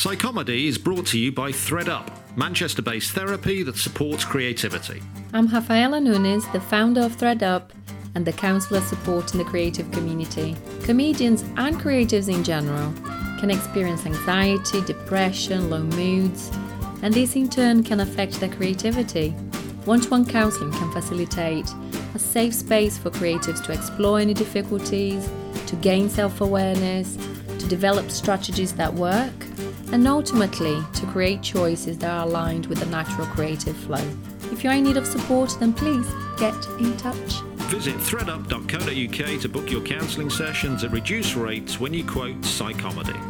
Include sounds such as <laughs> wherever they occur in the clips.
Psychomedy is brought to you by ThreadUp, Manchester based therapy that supports creativity. I'm Rafaela Nunes, the founder of ThreadUp and the counselor supporting the creative community. Comedians and creatives in general can experience anxiety, depression, low moods, and this in turn can affect their creativity. One to one counseling can facilitate a safe space for creatives to explore any difficulties, to gain self awareness, to develop strategies that work, and ultimately to create choices that are aligned with the natural creative flow. If you're in need of support, then please get in touch. Visit threadup.co.uk to book your counselling sessions at reduced rates when you quote Psychomedy.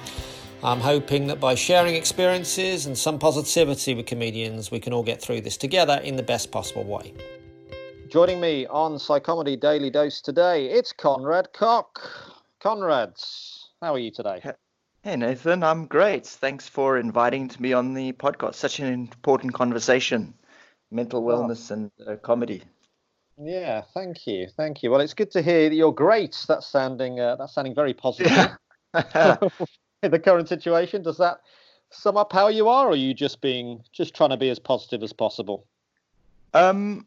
I'm hoping that by sharing experiences and some positivity with comedians, we can all get through this together in the best possible way. Joining me on Psychomedy Daily Dose today, it's Conrad Koch. Conrads, how are you today? Hey Nathan, I'm great. Thanks for inviting me on the podcast. Such an important conversation, mental wellness oh. and uh, comedy. Yeah, thank you, thank you. Well, it's good to hear that you're great. That's sounding uh, that's sounding very positive. <laughs> <laughs> <laughs> the current situation? Does that sum up how you are, or are you just being just trying to be as positive as possible? Um,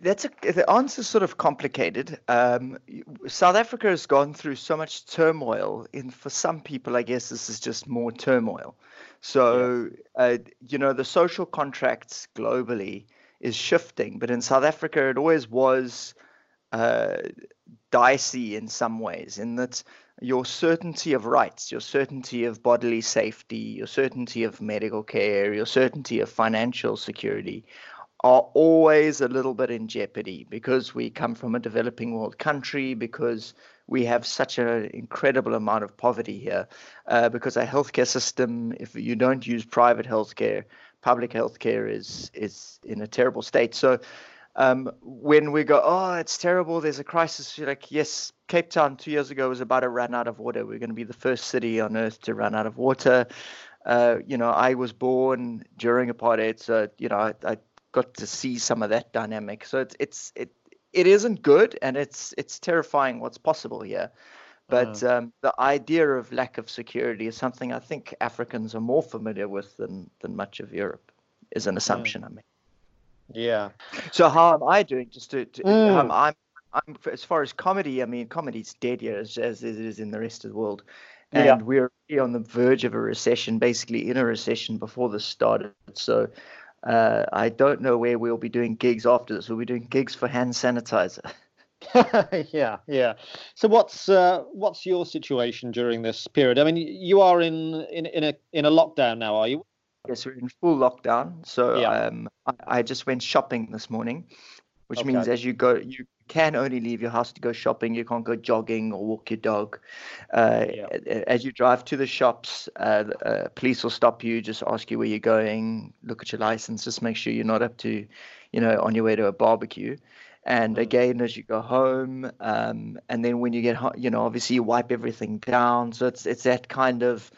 that's a, the answer's sort of complicated. Um, South Africa has gone through so much turmoil, and for some people, I guess this is just more turmoil. So, yeah. uh, you know, the social contracts globally is shifting, but in South Africa, it always was uh, dicey in some ways, in that your certainty of rights, your certainty of bodily safety, your certainty of medical care, your certainty of financial security are always a little bit in jeopardy because we come from a developing world country, because we have such an incredible amount of poverty here, uh, because our healthcare system, if you don't use private healthcare, public healthcare is is in a terrible state. So um, when we go, oh, it's terrible, there's a crisis, you're like, yes, Cape Town two years ago was about to run out of water. We're going to be the first city on earth to run out of water. Uh, you know, I was born during apartheid, so you know, I, I, got to see some of that dynamic. So it's it's it it isn't good, and it's it's terrifying what's possible here. But uh. um, the idea of lack of security is something I think Africans are more familiar with than than much of Europe. Is an assumption yeah. I make. Yeah. So how am I doing? Just to, to mm. um, I'm, I'm as far as comedy. I mean, comedy's dead here as, as it is in the rest of the world, and yeah. we're on the verge of a recession, basically in a recession before this started. So. Uh, I don't know where we'll be doing gigs after this. We'll be doing gigs for hand sanitizer. <laughs> <laughs> yeah, yeah. So what's uh, what's your situation during this period? I mean, you are in in in a in a lockdown now, are you? Yes, we're in full lockdown. So yeah. um, I, I, just went shopping this morning, which okay. means as you go, you can only leave your house to go shopping. You can't go jogging or walk your dog. Uh, yeah. As you drive to the shops, uh, uh, police will stop you, just ask you where you're going, look at your license, just make sure you're not up to, you know, on your way to a barbecue. And mm-hmm. again, as you go home, um, and then when you get home, you know, obviously you wipe everything down. So it's it's that kind of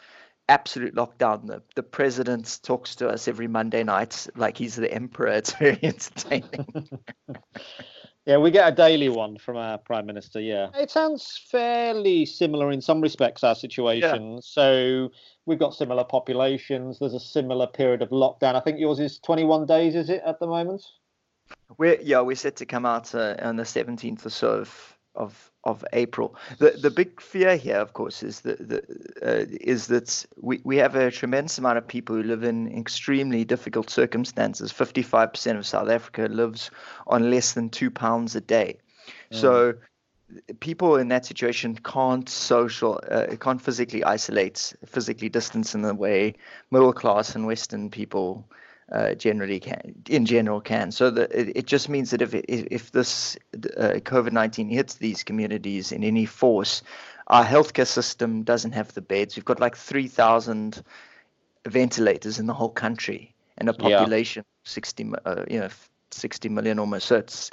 absolute lockdown. The, the president talks to us every Monday night like he's the emperor. <laughs> It's very entertaining. <laughs> yeah, we get a daily one from our prime minister. Yeah, it sounds fairly similar in some respects. Our situation. Yeah. So we've got similar populations. There's a similar period of lockdown. I think yours is 21 days. Is it at the moment? We're yeah, we're set to come out uh, on the 17th or so of of of April. The the big fear here, of course, is that the, uh, is that we, we have a tremendous amount of people who live in extremely difficult circumstances. Fifty five percent of South Africa lives on less than two pounds a day. Mm. So people in that situation can't social uh, can't physically isolate physically distance in the way middle class and western people uh, generally can, in general can. So the, it, it just means that if if this uh, COVID nineteen hits these communities in any force, our healthcare system doesn't have the beds. We've got like three thousand ventilators in the whole country and a population yeah. sixty, uh, you know, sixty million almost. So it's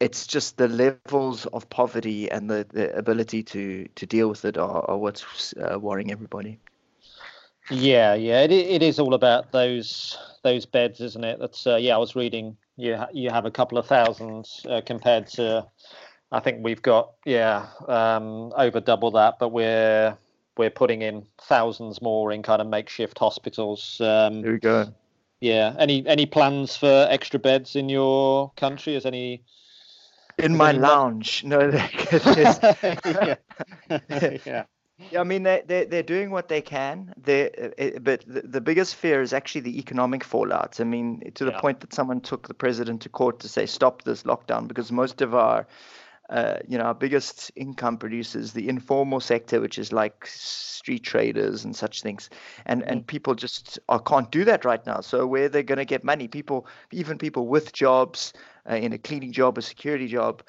it's just the levels of poverty and the, the ability to to deal with it are, are what's uh, worrying everybody. Yeah, yeah, it it is all about those those beds, isn't it? That's uh, yeah. I was reading you ha- you have a couple of thousands uh, compared to, I think we've got yeah um, over double that, but we're we're putting in thousands more in kind of makeshift hospitals. Um, there we go. Yeah. Any any plans for extra beds in your country? Is any in my lounge? No. <laughs> yeah. <laughs> <laughs> yeah. Yeah, I mean they they they're doing what they can. They uh, but the, the biggest fear is actually the economic fallout. I mean, to the yeah. point that someone took the president to court to say stop this lockdown because most of our uh, you know, our biggest income producers, the informal sector, which is like street traders and such things, and mm-hmm. and people just are, can't do that right now. So where they're going to get money? People, even people with jobs uh, in a cleaning job, a security job,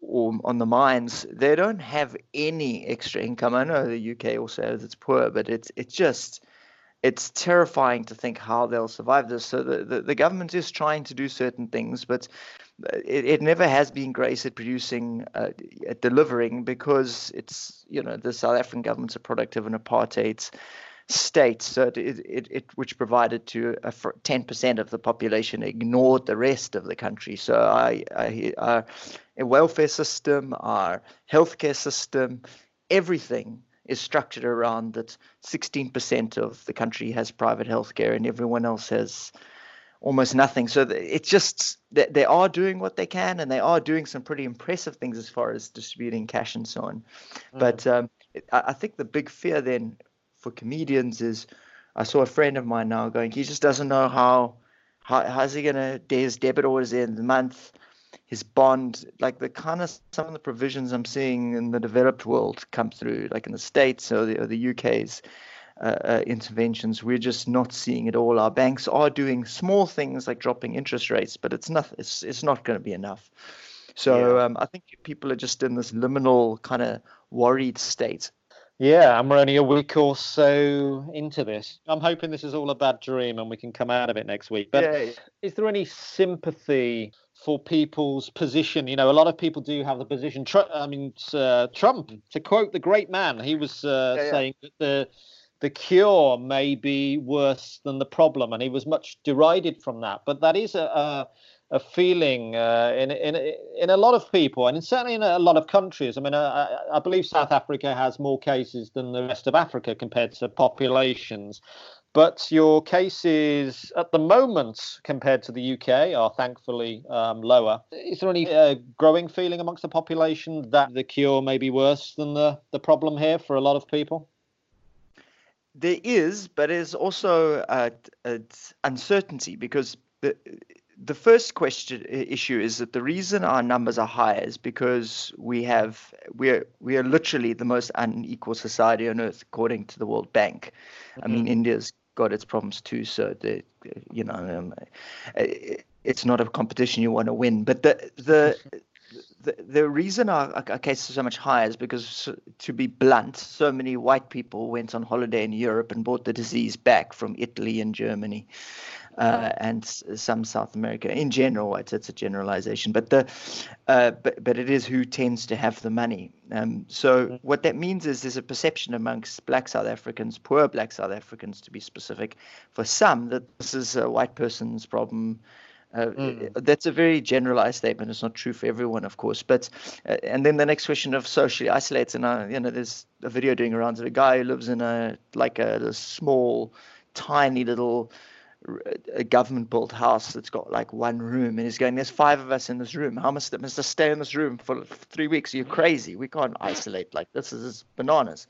or on the mines, they don't have any extra income. I know the UK also has its poor, but it's it's just it's terrifying to think how they'll survive this. So the, the, the government is trying to do certain things, but it, it never has been great at producing, uh, at delivering, because it's you know the South African government's a product of an apartheid states, so it, it, it, which provided to a 10% of the population ignored the rest of the country. So I, I, our welfare system, our healthcare system, everything is structured around that 16% of the country has private healthcare and everyone else has almost nothing. So it's just that they are doing what they can and they are doing some pretty impressive things as far as distributing cash and so on. Mm. But um, I think the big fear then for comedians is I saw a friend of mine now going, he just doesn't know how, how how's he gonna do his debit orders in the month, his bond, like the kind of some of the provisions I'm seeing in the developed world come through, like in the states or the, or the UK's uh, uh, interventions. We're just not seeing it all. Our banks are doing small things like dropping interest rates, but it's not it's it's not going to be enough. So yeah. um, I think people are just in this liminal kind of worried state yeah, and we're only a week or so into this. I'm hoping this is all a bad dream and we can come out of it next week. But yeah. is there any sympathy for people's position? You know, a lot of people do have the position. I mean, uh, Trump, to quote the great man, he was uh, yeah, yeah. saying that the the cure may be worse than the problem, and he was much derided from that. But that is a, a a feeling uh, in in in a lot of people, and certainly in a lot of countries. I mean, I, I, believe South Africa has more cases than the rest of Africa compared to populations. But your cases at the moment compared to the UK are thankfully um, lower. Is there any uh, growing feeling amongst the population that the cure may be worse than the, the problem here for a lot of people? There is, but there's also uh, uncertainty because the, the first question issue is that the reason our numbers are high is because we have we're we are literally the most unequal society on earth according to the World Bank. Mm-hmm. I mean, mm-hmm. India's got its problems too, so the you know um, it's not a competition you want to win. But the the <laughs> the, the reason our, our cases are so much higher is because, to be blunt, so many white people went on holiday in Europe and brought the disease back from Italy and Germany uh, and some South America in general. It's, it's a generalization, but the uh, but but it is who tends to have the money. Um, so mm-hmm. what that means is there's a perception amongst Black South Africans, poor Black South Africans to be specific, for some that this is a white person's problem. Uh, mm. That's a very generalized statement. It's not true for everyone, of course. But uh, and then the next question of socially isolated, and uh, you know, there's a video doing around of a guy who lives in a like a, a small, tiny little a government built house that's got like one room. And he's going there's five of us in this room. How must must I stay in this room for three weeks? You're crazy. We can't isolate. Like this is bananas.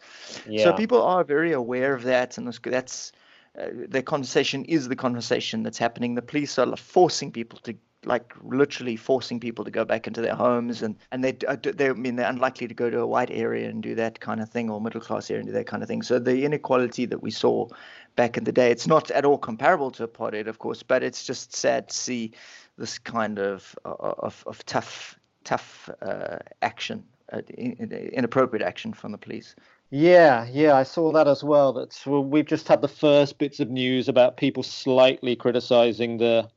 Yeah. so people are very aware of that. And that's uh, the conversation is the conversation that's happening the police are forcing people to like literally forcing people to go back into their homes, and and they uh, they I mean they're unlikely to go to a white area and do that kind of thing, or middle class area and do that kind of thing. So the inequality that we saw back in the day, it's not at all comparable to apartheid, of course, but it's just sad to see this kind of of, of tough tough uh, action, uh, inappropriate action from the police. Yeah, yeah, I saw that as well. That we've just had the first bits of news about people slightly criticising the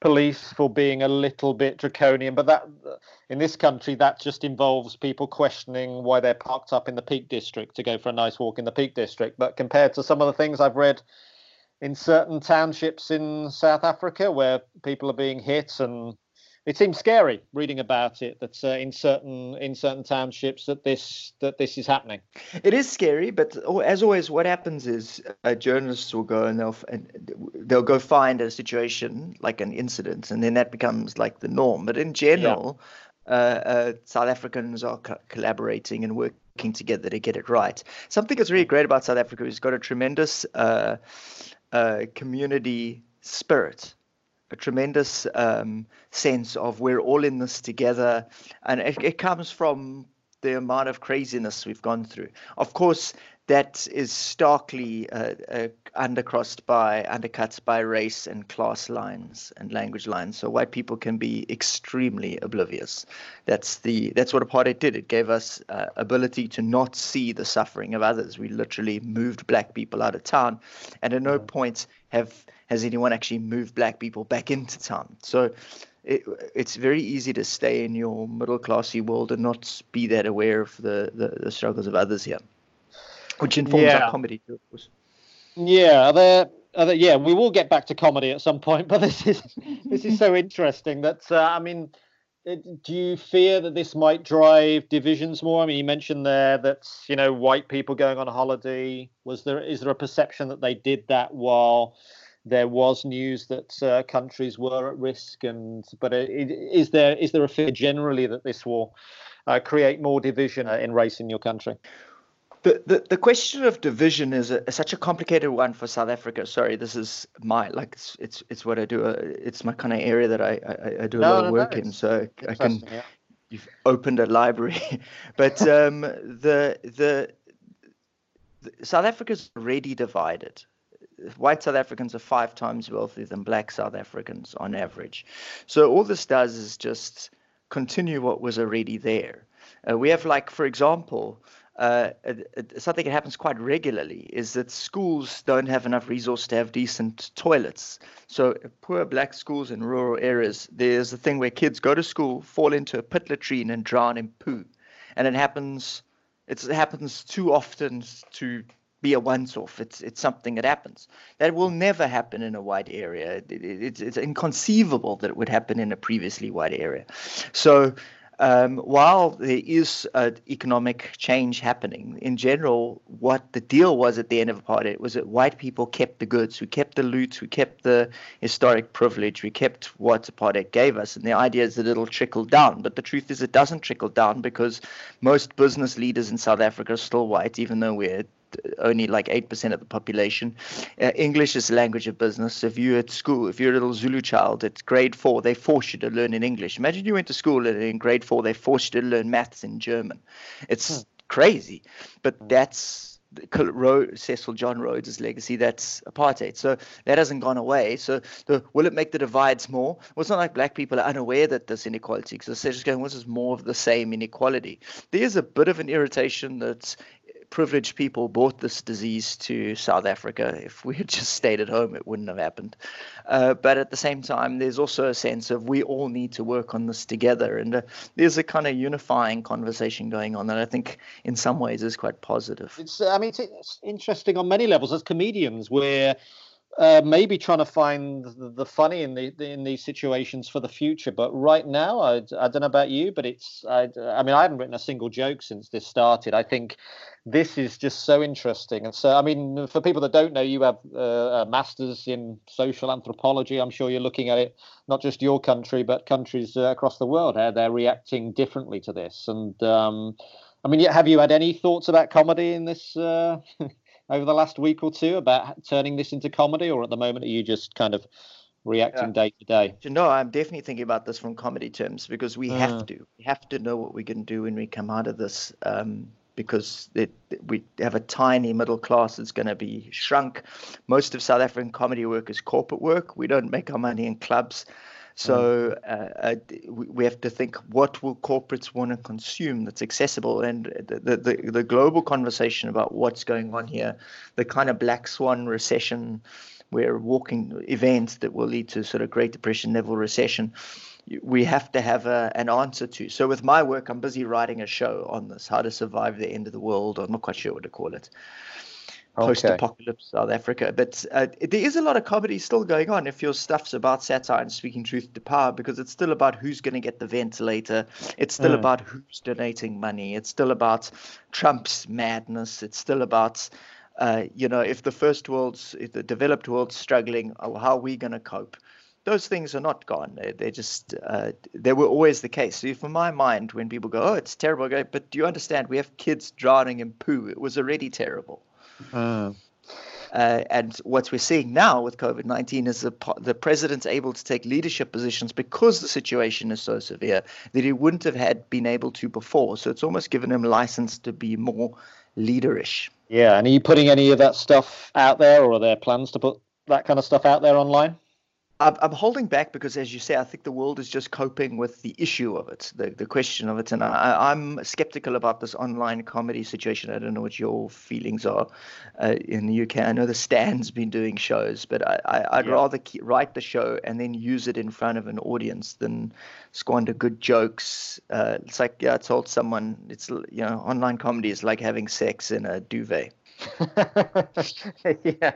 police for being a little bit draconian, but that in this country that just involves people questioning why they're parked up in the Peak District to go for a nice walk in the Peak District. But compared to some of the things I've read in certain townships in South Africa where people are being hit and it seems scary reading about it that uh, in certain in certain townships that this that this is happening. It is scary, but as always, what happens is uh, journalists will go and they'll and they'll go find a situation like an incident, and then that becomes like the norm. But in general, yeah. uh, uh South Africans are co- collaborating and working together to get it right. Something that's really great about South Africa is got a tremendous uh, uh, community spirit a tremendous um, sense of we're all in this together, and it, it comes from the amount of craziness we've gone through. Of course, that is starkly uh, uh, undercrossed by undercut by race and class lines and language lines. So white people can be extremely oblivious. That's the that's what apartheid did. It gave us uh, ability to not see the suffering of others. We literally moved black people out of town, and at no mm. point have has anyone actually moved black people back into town. So it, it's very easy to stay in your middle classy world and not be that aware of the, the, the struggles of others here, which informs yeah. our comedy too, of course. Yeah, are there, are there, yeah, we will get back to comedy at some point, <laughs> but this is this is so interesting that uh, I mean, do you fear that this might drive divisions more? I mean, you mentioned there that you know white people going on holiday. Was there is there a perception that they did that while there was news that uh, countries were at risk, and but uh, is there is there a fear generally that this will uh, create more division uh, in race in your country? The, the, the question of division is, a, such a complicated one for South Africa. Sorry, this is my like it's it's, it's what I do. Uh, it's my kind of area that I I, I do a no, lot of work no, in, so I can. Yeah. You've opened a library, <laughs> but um, the, the the South Africa's already divided white South Africans are five times wealthier than black South Africans on average. So all this does is just continue what was already there. Uh, we have, like, for example, uh, something that happens quite regularly is that schools don't have enough resource to have decent toilets. So poor black schools in rural areas, there's a thing where kids go to school, fall into a pit latrine, and drown in poo, and it happens. it happens too often to be a once-off. It's it's something that happens. That will never happen in a white area. It, it, it's it's inconceivable that it would happen in a previously white area. So. Um, while there is uh, economic change happening, in general, what the deal was at the end of apartheid was that white people kept the goods, we kept the loot, we kept the historic privilege, we kept what apartheid gave us. And the idea is that it'll trickle down. But the truth is, it doesn't trickle down because most business leaders in South Africa are still white, even though we're only like 8% of the population. Uh, English is the language of business. If you're at school, if you're a little Zulu child at grade four, they force you to learn in English. Imagine you went to school and in grade four, they forced you to learn maths in German. It's hmm. crazy, but that's Cecil John Rhodes' legacy, that's apartheid. So that hasn't gone away. So the, will it make the divides more? Well, it's not like black people are unaware that there's inequality because they're just going, this is more of the same inequality. There's a bit of an irritation that privileged people brought this disease to South Africa. If we had just stayed at home, it wouldn't have happened. Uh, but at the same time, there's also a sense of we all need to work on this together. And uh, there's a kind of unifying conversation going on that I think in some ways is quite positive. It's, I mean, it's, it's interesting on many levels. As comedians, we're uh, maybe trying to find the, the funny in the in these situations for the future. But right now, I, I don't know about you, but it's I, I mean I haven't written a single joke since this started. I think this is just so interesting. And so, I mean, for people that don't know, you have uh, a master's in social anthropology. I'm sure you're looking at it, not just your country, but countries uh, across the world, how they're reacting differently to this. And um, I mean, have you had any thoughts about comedy in this uh, <laughs> over the last week or two about turning this into comedy, or at the moment are you just kind of reacting yeah. day to day. You know, I'm definitely thinking about this from comedy terms because we mm. have to. We have to know what we can do when we come out of this. Um, because it, we have a tiny middle class that's going to be shrunk. Most of South African comedy work is corporate work. We don't make our money in clubs. So mm. uh, uh, we have to think what will corporates want to consume that's accessible, and the, the the global conversation about what's going on here, the kind of black swan recession, where walking events that will lead to sort of Great Depression level recession we have to have a, an answer to. So with my work, I'm busy writing a show on this, how to survive the end of the world. I'm not quite sure what to call it. Post-apocalypse South Africa, but uh, there is a lot of comedy still going on. If your stuff's about satire and speaking truth to power, because it's still about who's going to get the ventilator. It's still mm. about who's donating money. It's still about Trump's madness. It's still about uh, you know, if the first world's, if the developed world's struggling, how are we going to cope? those things are not gone. They're, they're just, uh, they were always the case. So, for my mind, when people go, oh, it's terrible, go, but do you understand? We have kids drowning in poo. It was already terrible. Uh. Uh, and what we're seeing now with COVID 19 is the, the president's able to take leadership positions because the situation is so severe that he wouldn't have had been able to before. So it's almost given him license to be more leaderish. Yeah. And are you putting any of that stuff out there, or are there plans to put that kind of stuff out there online? I'm holding back because, as you say, I think the world is just coping with the issue of it, the, the question of it. And I, am skeptical about this online comedy situation. I don't know what your feelings are uh, in the UK. I know the Stand's been doing shows, but I, would yeah. rather keep, write the show and then use it in front of an audience than squander good jokes. Uh, it's like, yeah, I told someone, it's, you know, online comedy is like having sex in a duvet. <laughs> yeah.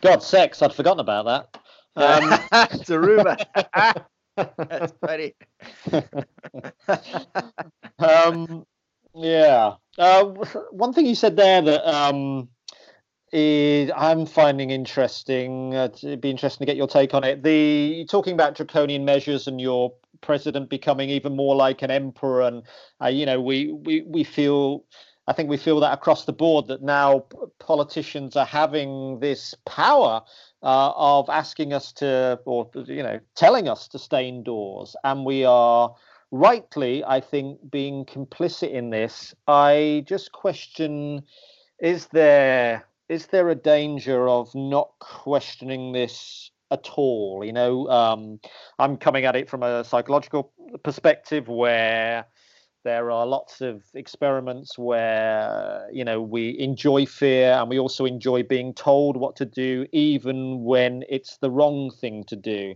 God, sex, I'd forgotten about that. Um, <laughs> it's a rumor. <laughs> That's funny. <laughs> um, yeah. Uh, one thing you said there that um, is I'm finding interesting. Uh, it'd be interesting to get your take on it. The talking about draconian measures and your president becoming even more like an emperor, and uh, you know, we we we feel. I think we feel that across the board that now politicians are having this power uh, of asking us to, or you know, telling us to stay indoors, and we are rightly, I think, being complicit in this. I just question: is there is there a danger of not questioning this at all? You know, um, I'm coming at it from a psychological perspective where there are lots of experiments where you know we enjoy fear and we also enjoy being told what to do even when it's the wrong thing to do.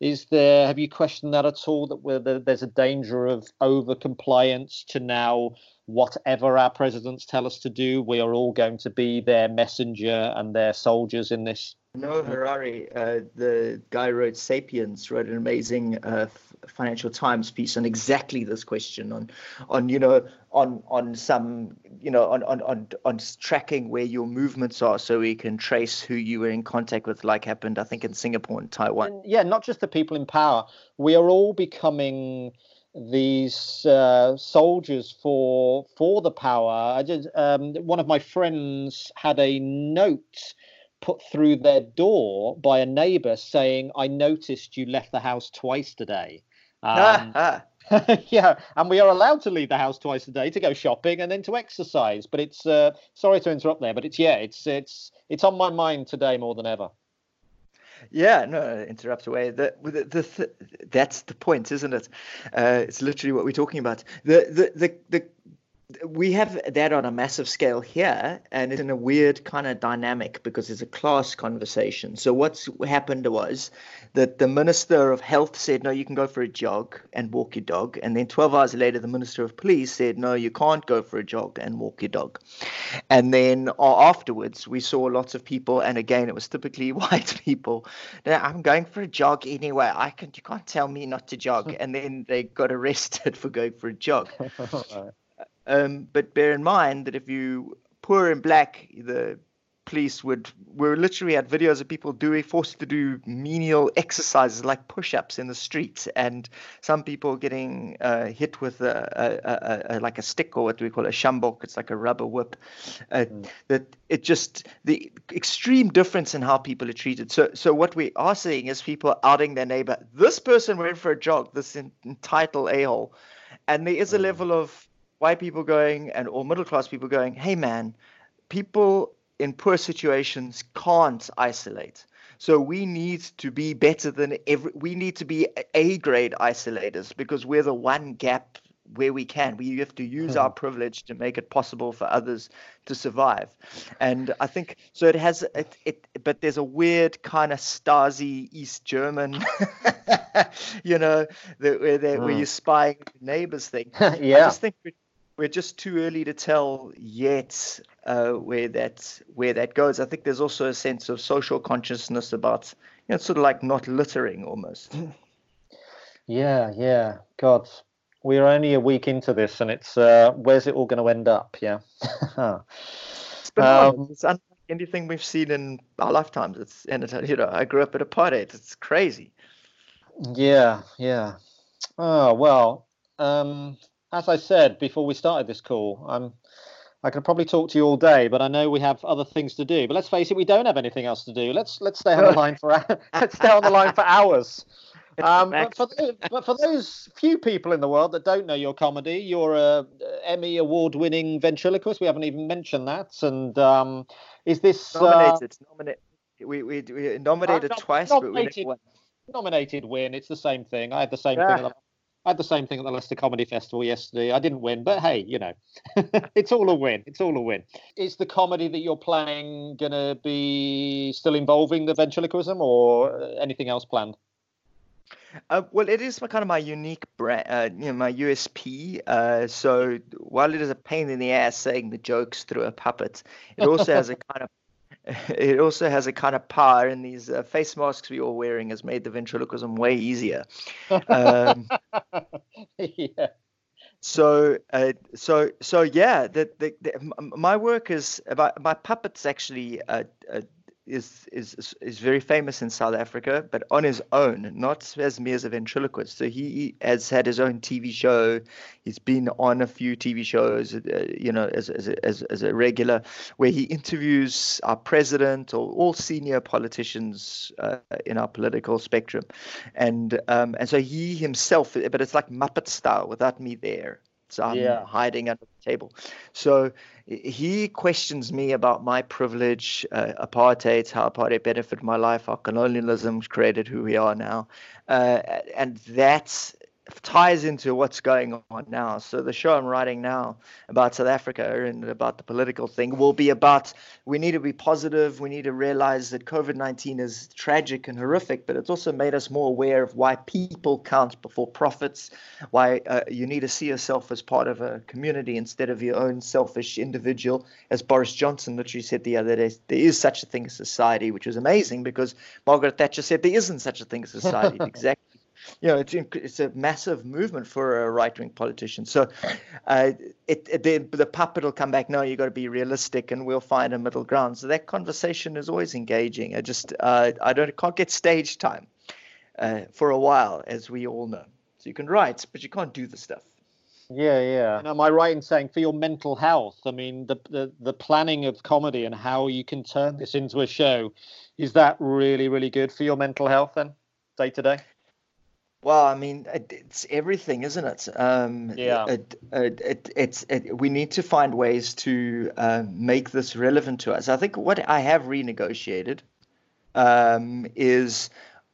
Is there have you questioned that at all that whether there's a danger of over compliance to now whatever our presidents tell us to do we are all going to be their messenger and their soldiers in this no, Harari, uh, the guy wrote *Sapiens*, wrote an amazing uh, Financial Times piece on exactly this question on, on you know, on on some, you know, on on on, on tracking where your movements are, so we can trace who you were in contact with, like happened, I think, in Singapore and Taiwan. And yeah, not just the people in power. We are all becoming these uh, soldiers for for the power. I did. Um, one of my friends had a note put through their door by a neighbor saying, I noticed you left the house twice today. Um, <laughs> <laughs> yeah, and we are allowed to leave the house twice a day to go shopping and then to exercise. But it's uh, sorry to interrupt there, but it's yeah, it's it's it's on my mind today more than ever. Yeah, no, interrupt away. The, the, the, the that's the point, isn't it? Uh, it's literally what we're talking about. The the the the we have that on a massive scale here, and it's in a weird kind of dynamic because it's a class conversation. So what's happened was that the minister of health said, "No, you can go for a jog and walk your dog," and then 12 hours later, the minister of police said, "No, you can't go for a jog and walk your dog." And then afterwards, we saw lots of people, and again, it was typically <laughs> white people. Now, I'm going for a jog anyway. I can, you can't tell me not to jog. <laughs> And then they got arrested <laughs> for going for a jog. Um, but bear in mind that if you poor and black, the police would were literally had videos of people doing forced to do menial exercises like push-ups in the streets and some people getting uh, hit with a, a, a, a, like a stick or what do we call it, a sjambok it's like a rubber whip uh, mm. that it just the extreme difference in how people are treated so so what we are seeing is people outing their neighbor this person went for a jog this entitled a-hole and there is a mm. level of white people going and or middle class people going hey man people in poor situations can't isolate. So we need to be better than every. We need to be A grade isolators because we're the one gap where we can. We have to use our hmm. privilege to make it possible for others to survive. And I think so. It has it. it but there's a weird kind of Stasi East German, <laughs> you know, where, where hmm. you're spying neighbors thing. <laughs> yeah. I just think we're just too early to tell yet uh, where that where that goes. I think there's also a sense of social consciousness about you know, sort of like not littering almost. <laughs> Yeah, yeah. God, we're only a week into this, and it's uh, where's it all going to end up? Yeah. it's been <laughs> um, it's unlike anything we've seen in our lifetimes. It's and it, you know I grew up at apartheid. It's crazy. Yeah, yeah. Oh well. Um, as I said before we started this call, I'm I could probably talk to you all day, but I know we have other things to do. But let's face it, we don't have anything else to do. Let's let's stay on the line for <laughs> let's stay on the line for hours. <laughs> Um, but, for, but for those few people in the world that don't know your comedy, you're a Emmy award-winning ventriloquist. We haven't even mentioned that. And um, is this nominated? Uh, nominated. We, we, we nominated twice, nominated, but we. Nominated win. It's the same thing. I had the same yeah. thing I had the same thing at the Leicester Comedy Festival yesterday. I didn't win, but hey, you know, <laughs> it's all a win. It's all a win. Is the comedy that you're playing going to be still involving the ventriloquism or anything else planned? Uh, well, it is my kind of my unique brand, uh, you know, my USP. Uh, so while it is a pain in the ass saying the jokes through a puppet, it also <laughs> has a kind of <laughs> it also has a kind of power, and these uh, face masks we all wearing has made the ventriloquism way easier. Um, <laughs> yeah. So, uh, so, so, yeah. The, the, the, my work is about my puppets actually uh, uh is is is very famous in South Africa, but on his own, not as me as a ventriloquist. So he has had his own TV show. He's been on a few TV shows, uh, you know, as as a, as, as a regular, where he interviews our president or all senior politicians uh, in our political spectrum, and um, and so he himself, but it's like Muppet style without me there. So I'm yeah. hiding under the table. So he questions me about my privilege, uh, apartheid, how apartheid benefited my life, how colonialism created who we are now. Uh, and that's ties into what's going on now. So the show I'm writing now about South Africa and about the political thing will be about we need to be positive. We need to realize that COVID-19 is tragic and horrific, but it's also made us more aware of why people count before profits, why uh, you need to see yourself as part of a community instead of your own selfish individual. As Boris Johnson literally said the other day, there is such a thing as society, which was amazing because Margaret Thatcher said there isn't such a thing as society. <laughs> exactly you know, it's it's a massive movement for a right wing politician. So, uh, it, it the, the puppet will come back. No, you've got to be realistic, and we'll find a middle ground. So that conversation is always engaging. I just uh, I don't can't get stage time uh, for a while, as we all know. So you can write, but you can't do the stuff. Yeah, yeah. And am I right in saying for your mental health? I mean, the, the the planning of comedy and how you can turn this into a show, is that really really good for your mental health then, day to day? Well, I mean, it's everything, isn't it? Um, yeah. It, it, it, it's it, we need to find ways to uh, make this relevant to us. I think what I have renegotiated um, is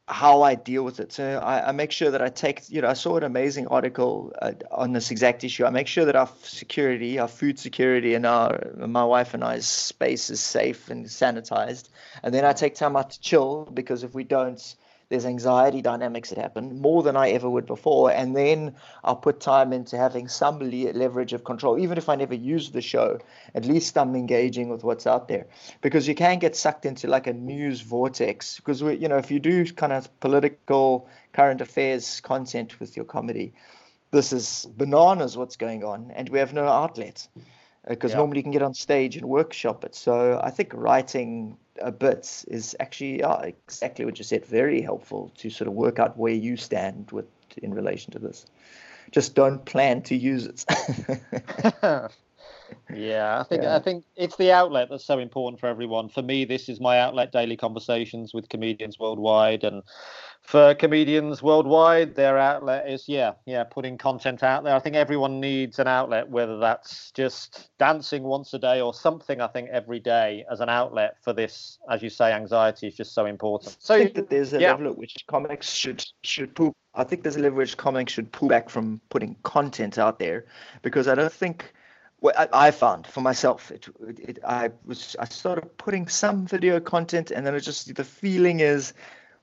how I deal with it. So I, I, make sure that I take, you know, I saw an amazing article uh, on this exact issue. I make sure that our security, our food security, and our my wife and I's space is safe and sanitized. And then I take time out to chill because if we don't there's anxiety dynamics that happen more than I ever would before. And then I'll put time into having some leverage of control. Even if I never use the show, at least I'm engaging with what's out there. Because you can get sucked into like a news vortex. Because, we, you know, if you do kind of political, current affairs content with your comedy, this is bananas what's going on. And we have no outlet. because uh, Yeah. normally you can get on stage and workshop it. So I think writing Uh, a bit is actually yeah, exactly what you said, very helpful to sort of work out where you stand with in relation to this. Just don't plan to use it. <laughs> <laughs> yeah, I think Yeah. I think it's the outlet that's so important for everyone. For me, this is my outlet. Daily conversations with comedians worldwide, and for comedians worldwide, their outlet is yeah, yeah, putting content out there. I think everyone needs an outlet, whether that's just dancing once a day or something. I think every day as an outlet for this, as you say, anxiety is just so important. So I think that there's a yeah. level at which comics should should pull. I think there's a level at which comics should pull back from putting content out there because I don't think. Well, I, I found for myself, it, it, it I was I started putting some video content, and then it just the feeling is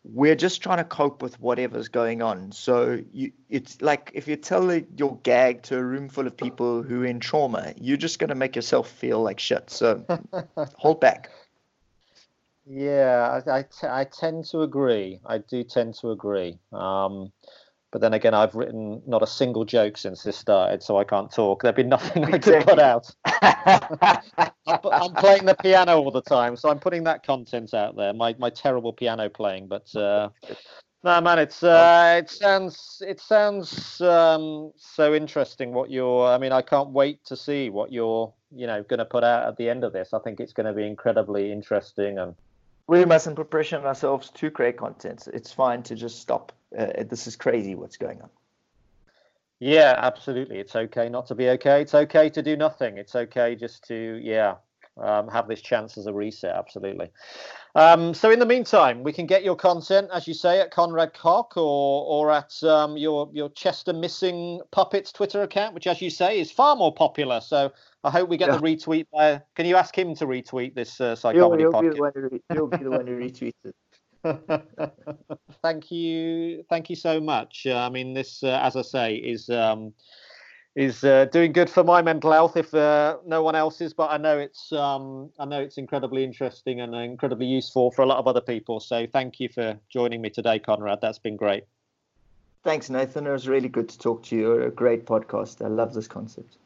we're just trying to cope with whatever's going on. So you, it's like if you tell your gag to a room full of people who are in trauma, you're just going to make yourself feel like shit. So <laughs> hold back. Yeah, I, I, t- I tend to agree. I do tend to agree. Um, but then again, I've written not a single joke since this started, so I can't talk. There'd be nothing I could put out. I'm, playing the piano all the time, so I'm putting that content out there. My my terrible piano playing, but uh, no, man, it's uh, it sounds it sounds um, so interesting. What you're, I mean, I can't wait to see what you're, you know, going to put out at the end of this. I think it's going to be incredibly interesting and. We mustn't pressure ourselves to create content. It's fine to just stop. Uh, this is crazy what's going on. Yeah, absolutely. It's okay not to be okay. It's okay to do nothing. It's okay just to, yeah, um, have this chance as a reset. Absolutely. Um, so in the meantime, we can get your content, as you say, at Conrad Koch or or at um, your your Chester Missing Puppets Twitter account, which, as you say, is far more popular. So I hope we get the retweet. By, can you ask him to retweet this uh, You'll, you'll podcast? the one who re- you'll be the one who retweets it. <laughs> thank you, thank you so much. Uh, I mean, this, uh, as I say, is um, is uh, doing good for my mental health. If uh, no one else's, but I know it's um, I know it's incredibly interesting and incredibly useful for a lot of other people. So thank you for joining me today, Conrad. That's been great. Thanks, Nathan. It was really good to talk to you. You're a great podcast. I love this concept.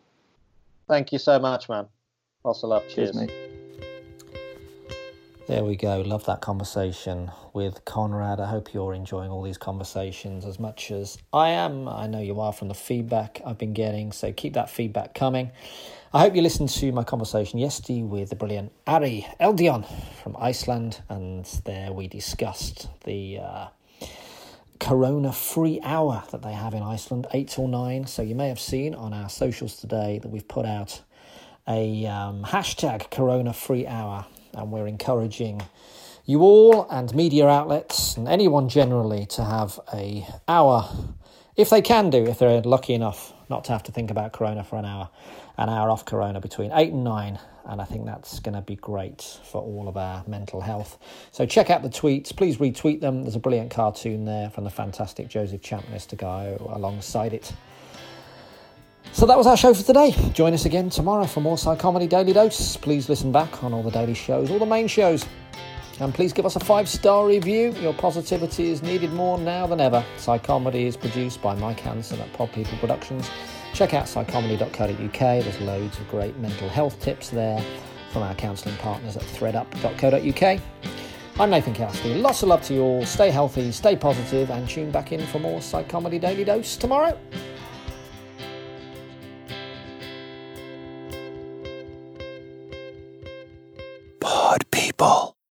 Thank you so much, man. Lots of love. Cheers, Cheers. mate. There we go. Love that conversation with Conrad. I hope you're enjoying all these conversations as much as I am. I know you are from the feedback I've been getting, so keep that feedback coming. I hope you listened to my conversation yesterday with the brilliant Ari Eldjárn from Iceland, and there we discussed the uh, Corona free hour that they have in Iceland, 8 till 9. So you may have seen on our socials today that we've put out a um, hashtag Corona free hour, and we're encouraging you all and media outlets and anyone generally to have a hour, if they can do, if they're lucky enough not to have to think about Corona for an hour, an hour off Corona between 8 and 9. And I think that's going to be great for all of our mental health. So check out the tweets. Please retweet them. There's a brilliant cartoon there from the fantastic Joseph Champness to go alongside it. So that was our show for today. Join us again tomorrow for more Psychomedy Daily Dose. Please listen back on all the daily shows, all the main shows. And please give us a five star review. Your positivity is needed more now than ever. Psychomedy is produced by Mike Hansen at Pod People Productions. Check out psychomedy.co.uk. There's loads of great mental health tips there from our counselling partners at threadup.co.uk. I'm Nathan Cassidy. Lots of love to you all. Stay healthy, stay positive, and tune back in for more Psychomedy Daily Dose tomorrow. People.